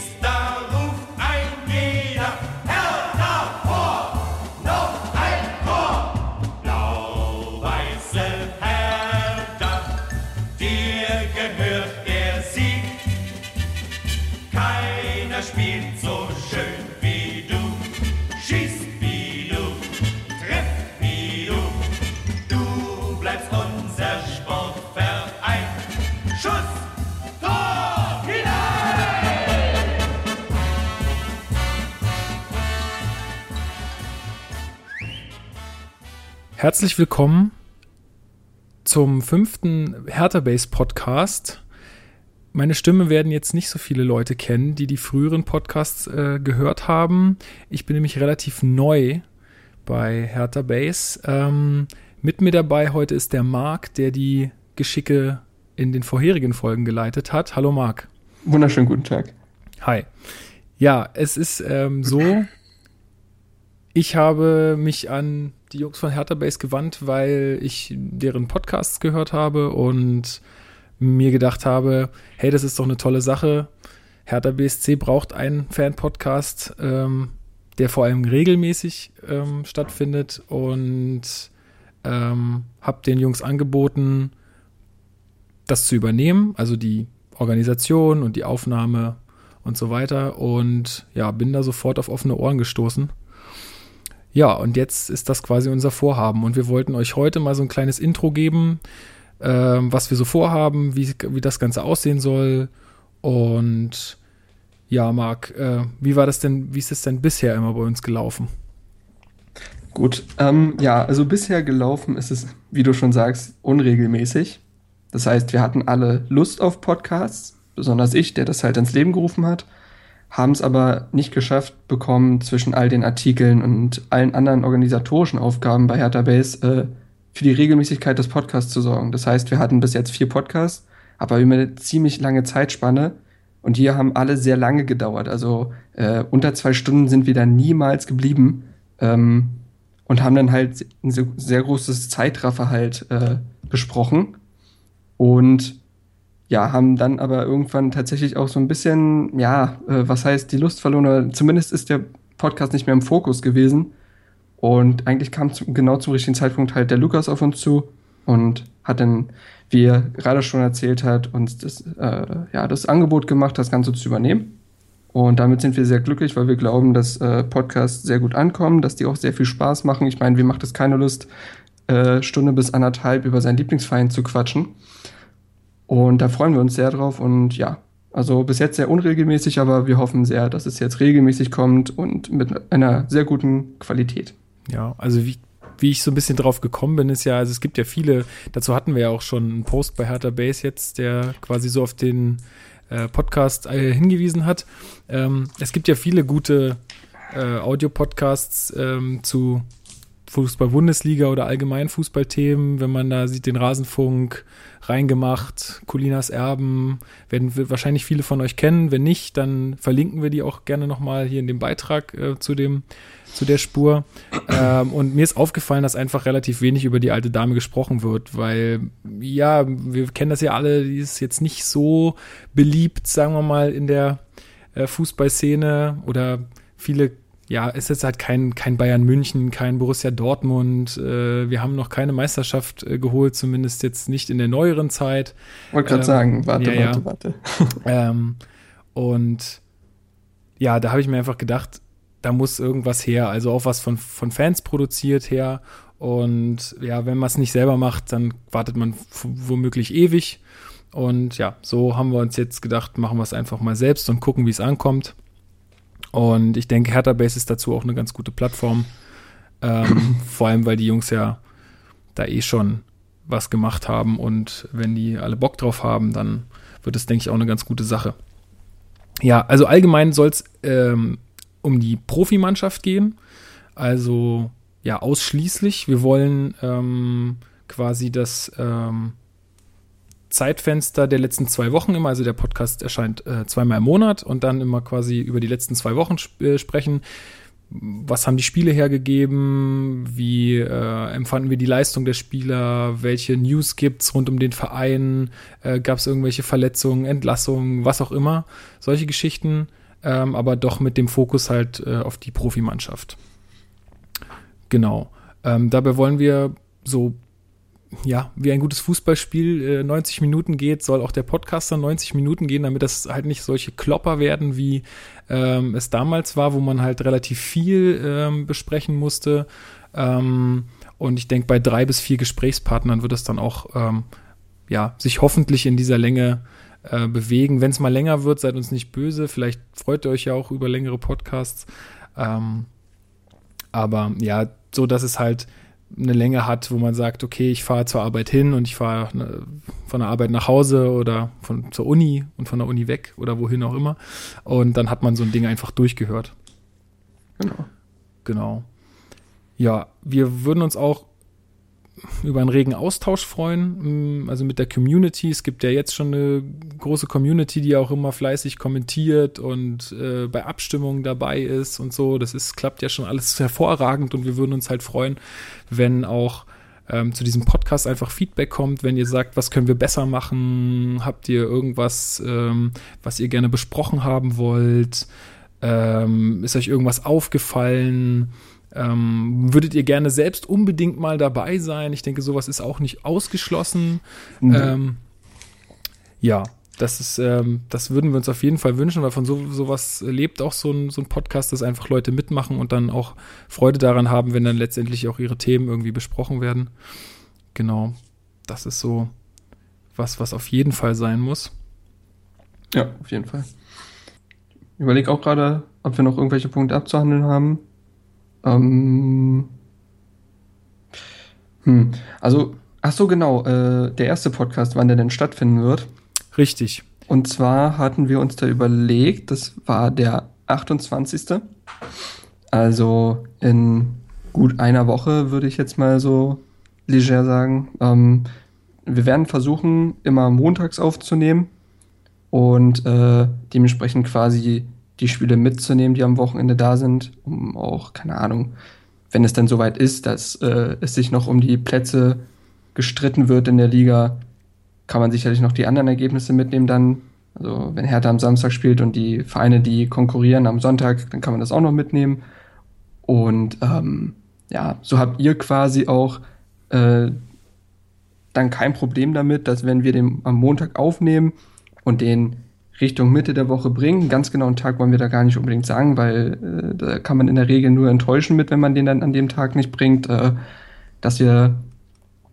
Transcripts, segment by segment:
du Herzlich willkommen zum fünften Hertha Base Podcast. Meine Stimme werden jetzt nicht so viele Leute kennen, die die früheren Podcasts äh, gehört haben. Ich bin nämlich relativ neu bei Hertha Base. Ähm, mit mir dabei heute ist der Marc, der die Geschicke in den vorherigen Folgen geleitet hat. Hallo Marc. Wunderschönen guten Tag. Hi. Ja, es ist ähm, so, ich habe mich an die Jungs von Hertha Base gewandt, weil ich deren Podcasts gehört habe und mir gedacht habe, hey, das ist doch eine tolle Sache. Hertha BSC braucht einen Fan-Podcast, ähm, der vor allem regelmäßig ähm, stattfindet und ähm, habe den Jungs angeboten, das zu übernehmen, also die Organisation und die Aufnahme und so weiter. Und ja, bin da sofort auf offene Ohren gestoßen. Ja, und jetzt ist das quasi unser Vorhaben. Und wir wollten euch heute mal so ein kleines Intro geben, ähm, was wir so vorhaben, wie, wie das Ganze aussehen soll. Und ja, Marc, äh, wie war das denn, wie ist es denn bisher immer bei uns gelaufen? Gut, ähm, ja, also bisher gelaufen ist es, wie du schon sagst, unregelmäßig. Das heißt, wir hatten alle Lust auf Podcasts, besonders ich, der das halt ins Leben gerufen hat, haben es aber nicht geschafft bekommen, zwischen all den Artikeln und allen anderen organisatorischen Aufgaben bei Hertha Base äh, für die Regelmäßigkeit des Podcasts zu sorgen. Das heißt, wir hatten bis jetzt vier Podcasts, aber über eine ziemlich lange Zeitspanne und die haben alle sehr lange gedauert. Also äh, unter zwei Stunden sind wir da niemals geblieben ähm, und haben dann halt ein sehr großes Zeitraffer halt äh, besprochen und ja, haben dann aber irgendwann tatsächlich auch so ein bisschen, ja, äh, was heißt die Lust verloren, oder zumindest ist der Podcast nicht mehr im Fokus gewesen. Und eigentlich kam zu, genau zum richtigen Zeitpunkt halt der Lukas auf uns zu und hat dann, wie er gerade schon erzählt hat, uns das, äh, ja, das Angebot gemacht, das Ganze zu übernehmen. Und damit sind wir sehr glücklich, weil wir glauben, dass äh, Podcasts sehr gut ankommen, dass die auch sehr viel Spaß machen. Ich meine, wie macht es keine Lust, äh, Stunde bis anderthalb über seinen Lieblingsverein zu quatschen? Und da freuen wir uns sehr drauf und ja, also bis jetzt sehr unregelmäßig, aber wir hoffen sehr, dass es jetzt regelmäßig kommt und mit einer sehr guten Qualität. Ja, also wie, wie ich so ein bisschen drauf gekommen bin, ist ja, also es gibt ja viele, dazu hatten wir ja auch schon einen Post bei Hertha Base jetzt, der quasi so auf den äh, Podcast äh, hingewiesen hat. Ähm, es gibt ja viele gute äh, Audio-Podcasts ähm, zu Fußball-Bundesliga oder allgemein Fußballthemen, wenn man da sieht, den Rasenfunk, reingemacht, Colinas Erben, werden wir wahrscheinlich viele von euch kennen. Wenn nicht, dann verlinken wir die auch gerne nochmal hier in dem Beitrag äh, zu dem, zu der Spur. Ähm, und mir ist aufgefallen, dass einfach relativ wenig über die alte Dame gesprochen wird, weil, ja, wir kennen das ja alle, die ist jetzt nicht so beliebt, sagen wir mal, in der äh, Fußballszene oder viele ja, es ist halt kein, kein Bayern München, kein Borussia Dortmund. Äh, wir haben noch keine Meisterschaft äh, geholt, zumindest jetzt nicht in der neueren Zeit. Wollte gerade Ähm, sagen, warte, ja, warte, warte. Ähm, und ja, da habe ich mir einfach gedacht, da muss irgendwas her. Also auch was von, von Fans produziert her. Und ja, wenn man es nicht selber macht, dann wartet man womöglich ewig. Und ja, so haben wir uns jetzt gedacht, machen wir es einfach mal selbst und gucken, wie es ankommt. Und ich denke, Hertha Base ist dazu auch eine ganz gute Plattform. Ähm, vor allem, weil die Jungs ja da eh schon was gemacht haben und wenn die alle Bock drauf haben, dann wird es, denke ich, auch eine ganz gute Sache. Ja, also allgemein soll es ähm, um die Profimannschaft gehen. Also ja, ausschließlich. Wir wollen ähm, quasi das ähm, Zeitfenster der letzten zwei Wochen immer, also der Podcast erscheint äh, zweimal im Monat und dann immer quasi über die letzten zwei Wochen sp äh, sprechen. was haben die Spiele hergegeben, wie äh, empfanden wir die Leistung der Spieler, welche News gibt's rund um den Verein, äh, gab es irgendwelche Verletzungen, Entlassungen, was auch immer, solche Geschichten, ähm, aber doch mit dem Fokus halt äh, auf die Profimannschaft. Genau. Ähm, dabei wollen wir so ja, wie ein gutes Fußballspiel äh, 90 Minuten geht, soll auch der Podcaster 90 Minuten gehen, damit das halt nicht solche Klopper werden, wie ähm, es damals war, wo man halt relativ viel ähm, besprechen musste. Ähm, und ich denke, bei drei bis vier Gesprächspartnern wird es dann auch, ähm, ja, sich hoffentlich in dieser Länge äh, bewegen. Wenn es mal länger wird, seid uns nicht böse. Vielleicht freut ihr euch ja auch über längere Podcasts. Ähm, aber ja, so dass es halt eine Länge hat, wo man sagt, okay, ich fahre zur Arbeit hin und ich fahre ne, von der Arbeit nach Hause oder von zur Uni und von der Uni weg oder wohin auch immer. Und dann hat man so ein Ding einfach durchgehört. Genau. Genau. Ja, wir würden uns auch über einen regen Austausch freuen, mm, also mit der Community. Es gibt ja jetzt schon eine große Community, die auch immer fleißig kommentiert und äh, bei Abstimmungen dabei ist und so. Das ist, klappt ja schon alles hervorragend und wir würden uns halt freuen, wenn auch ähm, zu diesem Podcast einfach Feedback kommt, wenn ihr sagt, was können wir besser machen, habt ihr irgendwas, ähm, was ihr gerne besprochen haben wollt, ähm, ist euch irgendwas aufgefallen, ähm, würdet ihr gerne selbst unbedingt mal dabei sein? Ich denke, sowas ist auch nicht ausgeschlossen. Mhm. Ähm, ja, das ist, ähm, das würden wir uns auf jeden Fall wünschen, weil von so, sowas lebt auch so ein, so ein Podcast, dass einfach Leute mitmachen und dann auch Freude daran haben, wenn dann letztendlich auch ihre Themen irgendwie besprochen werden. Genau. Das ist so was, was auf jeden Fall sein muss. Ja, auf jeden Fall. Ich überlege auch gerade, ob wir noch irgendwelche Punkte abzuhandeln haben. Ähm, hm, also, ach so, genau, äh, der erste Podcast, wann der denn stattfinden wird. Richtig. Und zwar hatten wir uns da überlegt, das war der 28. Also in gut einer Woche, würde ich jetzt mal so leger sagen. Ähm, wir werden versuchen, immer montags aufzunehmen und äh, dementsprechend quasi die Spiele mitzunehmen, die am Wochenende da sind, um auch, keine Ahnung, wenn es dann soweit ist, dass äh, es sich noch um die Plätze gestritten wird in der Liga, kann man sicherlich noch die anderen Ergebnisse mitnehmen dann. Also wenn Hertha am Samstag spielt und die Vereine, die konkurrieren am Sonntag, dann kann man das auch noch mitnehmen. Und ähm, ja, so habt ihr quasi auch äh, dann kein Problem damit, dass wenn wir den am Montag aufnehmen und den Richtung Mitte der Woche bringen. Ganz genauen Tag wollen wir da gar nicht unbedingt sagen, weil äh, da kann man in der Regel nur enttäuschen mit, wenn man den dann an dem Tag nicht bringt, äh, dass ihr,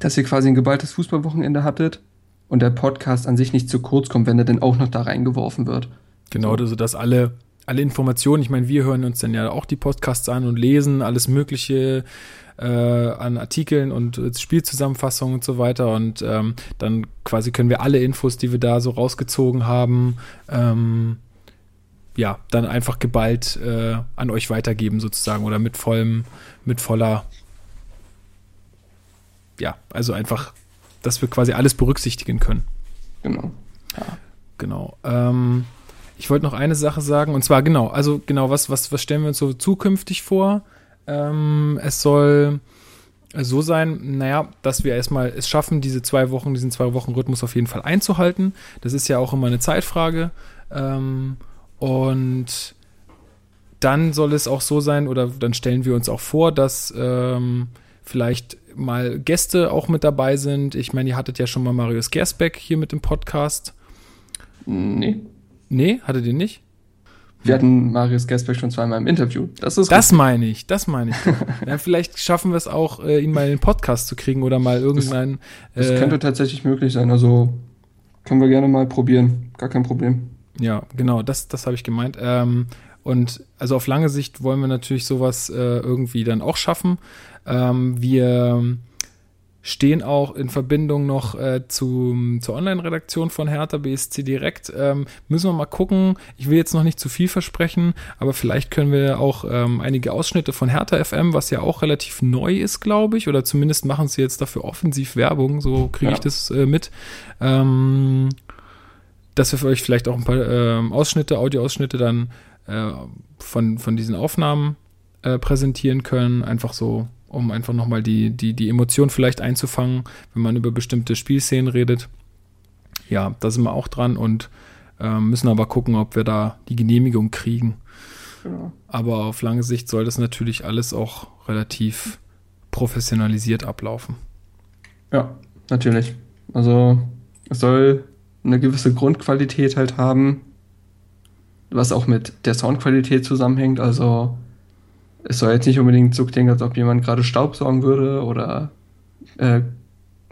dass ihr quasi ein geballtes Fußballwochenende hattet und der Podcast an sich nicht zu kurz kommt, wenn er denn auch noch da reingeworfen wird. Genau, also dass alle alle Informationen, ich meine, wir hören uns dann ja auch die Podcasts an und lesen alles Mögliche, äh, an Artikeln und Spielzusammenfassungen und so weiter. Und ähm, dann quasi können wir alle Infos, die wir da so rausgezogen haben, ähm, ja, dann einfach geballt äh, an euch weitergeben sozusagen oder mit vollem, mit voller, ja, also einfach, dass wir quasi alles berücksichtigen können. Genau. Ja. Genau. Ähm, ich wollte noch eine Sache sagen, und zwar genau, also genau, was, was, was stellen wir uns so zukünftig vor? Ähm, es soll so sein, naja, dass wir erstmal es schaffen, diese zwei Wochen, diesen zwei Wochen Rhythmus auf jeden Fall einzuhalten. Das ist ja auch immer eine Zeitfrage. Ähm, und dann soll es auch so sein, oder dann stellen wir uns auch vor, dass ähm, vielleicht mal Gäste auch mit dabei sind. Ich meine, ihr hattet ja schon mal Marius Gersbeck hier mit dem Podcast. Nee. Nee, hattet ihr nicht? Wir hatten Marius Gersbeck schon zweimal im Interview. Das ist Das meine ich, das meine ich. ja, vielleicht schaffen wir es auch, äh, ihn mal in den Podcast zu kriegen oder mal irgendein. Das, das äh, könnte tatsächlich möglich sein. Also können wir gerne mal probieren. Gar kein Problem. Ja, genau, das, das habe ich gemeint. Ähm, und also auf lange Sicht wollen wir natürlich sowas äh, irgendwie dann auch schaffen. Ähm, wir stehen auch in Verbindung noch äh, zu, zur Online-Redaktion von Hertha BSC direkt. Ähm, müssen wir mal gucken. Ich will jetzt noch nicht zu viel versprechen, aber vielleicht können wir auch ähm, einige Ausschnitte von Hertha FM, was ja auch relativ neu ist, glaube ich, oder zumindest machen sie jetzt dafür offensiv Werbung, so kriege ja. ich das äh, mit. Ähm, dass wir für euch vielleicht auch ein paar ähm, Ausschnitte, Audioausschnitte dann äh, von, von diesen Aufnahmen äh, präsentieren können, einfach so, um einfach nochmal die, die, die Emotion vielleicht einzufangen, wenn man über bestimmte Spielszenen redet. Ja, da sind wir auch dran und äh, müssen aber gucken, ob wir da die Genehmigung kriegen. Genau. Aber auf lange Sicht soll das natürlich alles auch relativ professionalisiert ablaufen. Ja, natürlich. Also es soll eine gewisse Grundqualität halt haben, was auch mit der Soundqualität zusammenhängt. Also es soll jetzt nicht unbedingt so klingen, als ob jemand gerade Staubsaugen würde oder äh,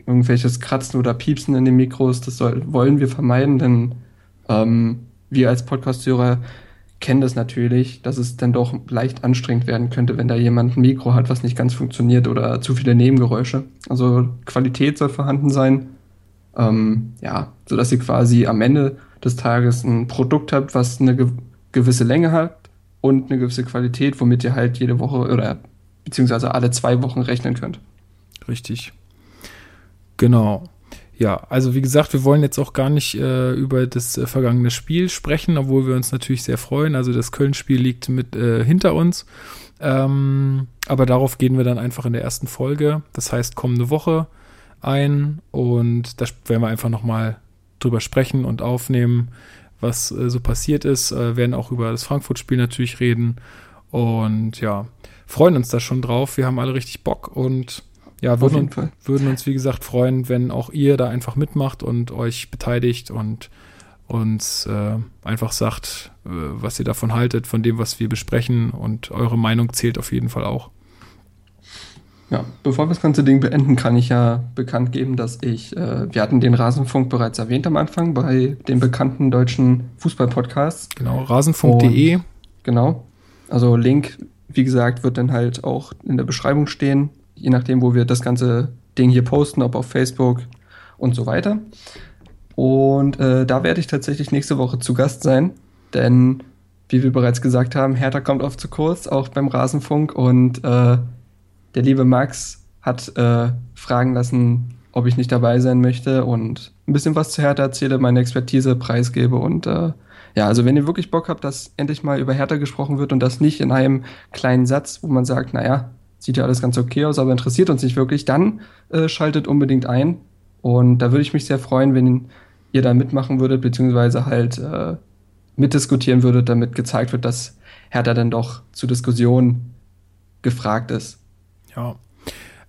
irgendwelches Kratzen oder Piepsen in den Mikros. Das soll, wollen wir vermeiden, denn ähm, wir als Podcast-Hörer kennen das natürlich, dass es dann doch leicht anstrengend werden könnte, wenn da jemand ein Mikro hat, was nicht ganz funktioniert oder zu viele Nebengeräusche. Also Qualität soll vorhanden sein. Ähm, ja, sodass ihr quasi am Ende des Tages ein Produkt habt, was eine ge gewisse Länge hat und eine gewisse Qualität, womit ihr halt jede Woche oder beziehungsweise alle zwei Wochen rechnen könnt. Richtig. Genau. Ja, also wie gesagt, wir wollen jetzt auch gar nicht äh, über das äh, vergangene Spiel sprechen, obwohl wir uns natürlich sehr freuen. Also das Köln-Spiel liegt mit äh, hinter uns. Ähm, aber darauf gehen wir dann einfach in der ersten Folge. Das heißt kommende Woche ein und da werden wir einfach nochmal drüber sprechen und aufnehmen, was äh, so passiert ist. Äh, werden auch über das Frankfurt-Spiel natürlich reden und ja, freuen uns da schon drauf. Wir haben alle richtig Bock und ja, würden, würden uns, wie gesagt, freuen, wenn auch ihr da einfach mitmacht und euch beteiligt und uns äh, einfach sagt, äh, was ihr davon haltet, von dem, was wir besprechen und eure Meinung zählt auf jeden Fall auch. Ja, bevor wir das ganze Ding beenden, kann ich ja bekannt geben, dass ich, äh, wir hatten den Rasenfunk bereits erwähnt am Anfang bei den bekannten deutschen Fußball-Podcasts. Genau, rasenfunk.de. Genau. Also Link, wie gesagt, wird dann halt auch in der Beschreibung stehen, je nachdem, wo wir das ganze Ding hier posten, ob auf Facebook und so weiter. Und äh, da werde ich tatsächlich nächste Woche zu Gast sein, denn wie wir bereits gesagt haben, Hertha kommt oft zu kurz, auch beim Rasenfunk und äh, der liebe Max hat äh, fragen lassen, ob ich nicht dabei sein möchte und ein bisschen was zu Hertha erzähle, meine Expertise preisgebe und äh, ja, also wenn ihr wirklich Bock habt, dass endlich mal über Hertha gesprochen wird und das nicht in einem kleinen Satz, wo man sagt, naja, sieht ja alles ganz okay aus, aber interessiert uns nicht wirklich, dann äh, schaltet unbedingt ein und da würde ich mich sehr freuen, wenn ihr da mitmachen würdet, beziehungsweise halt äh, mitdiskutieren würdet, damit gezeigt wird, dass Hertha dann doch zur Diskussion gefragt ist. Ja,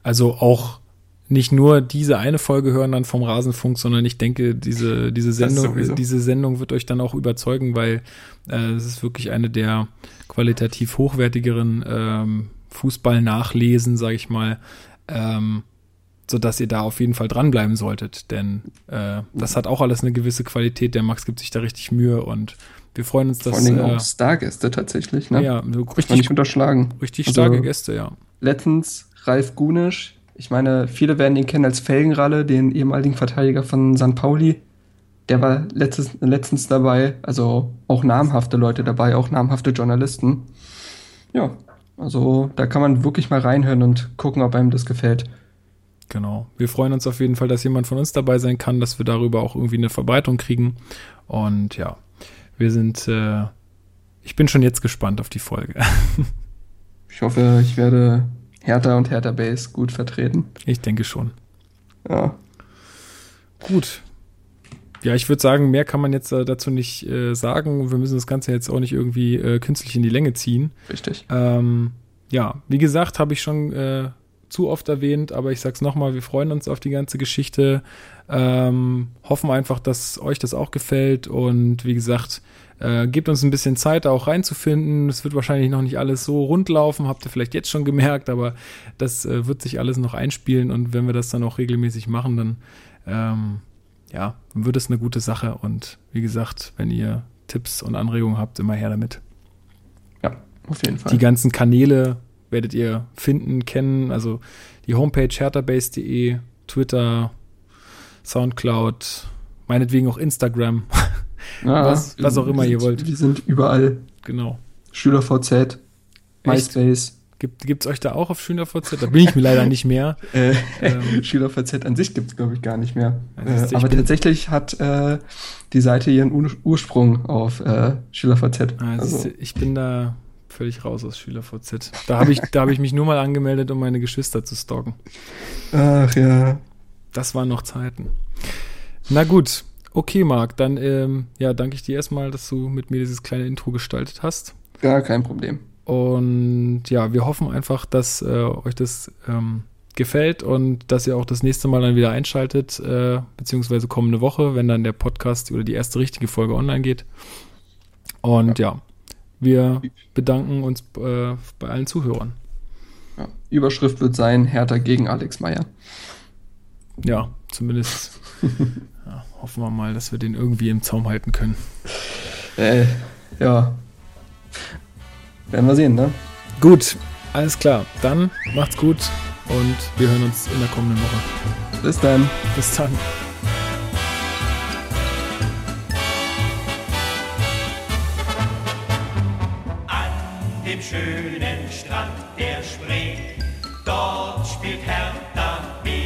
also auch nicht nur diese eine Folge hören dann vom Rasenfunk, sondern ich denke, diese, diese Sendung, diese Sendung wird euch dann auch überzeugen, weil äh, es ist wirklich eine der qualitativ hochwertigeren ähm, Fußball-Nachlesen, sage ich mal, ähm, so dass ihr da auf jeden Fall dranbleiben solltet, denn äh, das hat auch alles eine gewisse Qualität. Der Max gibt sich da richtig Mühe und wir freuen uns, dass. Vor allem äh, auch Stargäste tatsächlich, ne? Ja, so richtig, nicht unterschlagen. Richtig also, starke Gäste, ja letztens Ralf Gunisch. Ich meine, viele werden ihn kennen als Felgenralle, den ehemaligen Verteidiger von St. Pauli. Der war letztens, letztens dabei, also auch namhafte Leute dabei, auch namhafte Journalisten. Ja, also da kann man wirklich mal reinhören und gucken, ob einem das gefällt. Genau. Wir freuen uns auf jeden Fall, dass jemand von uns dabei sein kann, dass wir darüber auch irgendwie eine Verbreitung kriegen. Und ja, wir sind, äh, ich bin schon jetzt gespannt auf die Folge. Ich hoffe, ich werde Hertha und Hertha Base gut vertreten. Ich denke schon. Ja. Gut. Ja, ich würde sagen, mehr kann man jetzt äh, dazu nicht äh, sagen. Wir müssen das Ganze jetzt auch nicht irgendwie äh, künstlich in die Länge ziehen. Richtig. Ähm, ja, wie gesagt, habe ich schon äh, zu oft erwähnt, aber ich sag's nochmal, wir freuen uns auf die ganze Geschichte. Ähm, hoffen einfach, dass euch das auch gefällt und wie gesagt, äh, gebt uns ein bisschen Zeit, da auch reinzufinden. Es wird wahrscheinlich noch nicht alles so rund laufen, habt ihr vielleicht jetzt schon gemerkt, aber das äh, wird sich alles noch einspielen und wenn wir das dann auch regelmäßig machen, dann ähm, ja, dann wird es eine gute Sache. Und wie gesagt, wenn ihr Tipps und Anregungen habt, immer her damit. Ja, auf jeden Fall. Die ganzen Kanäle werdet ihr finden, kennen. Also die Homepage herterbase.de, Twitter, Soundcloud, meinetwegen auch Instagram. Ja, was, was auch immer sind, ihr wollt. Wir sind überall. Genau. SchülerVZ, MySpace. Gibt es euch da auch auf SchülerVZ? Da bin ich mir leider nicht mehr. äh, ähm, SchülerVZ an sich gibt es, glaube ich, gar nicht mehr. Also, äh, aber tatsächlich hat äh, die Seite ihren Ur Ursprung auf äh, SchülerVZ. Also, also. Ich bin da völlig raus aus SchülerVZ. Da habe ich, da habe ich mich nur mal angemeldet, um meine Geschwister zu stalken. Ach ja. Das waren noch Zeiten. Na gut, okay, Marc, dann ähm, ja, danke ich dir erstmal, dass du mit mir dieses kleine Intro gestaltet hast. Gar kein Problem. Und ja, wir hoffen einfach, dass äh, euch das ähm, gefällt und dass ihr auch das nächste Mal dann wieder einschaltet, äh, beziehungsweise kommende Woche, wenn dann der Podcast oder die erste richtige Folge online geht. Und ja, ja wir bedanken uns äh, bei allen Zuhörern. Ja, Überschrift wird sein: Hertha gegen Alex Meyer. Ja, zumindest ja, hoffen wir mal, dass wir den irgendwie im Zaum halten können. Äh, ja. Werden wir sehen, ne? Gut, alles klar. Dann macht's gut und wir hören uns in der kommenden Woche. Bis dann. Bis dann. Dem schönen Strand der Spree, dort spielt Hertha BSC.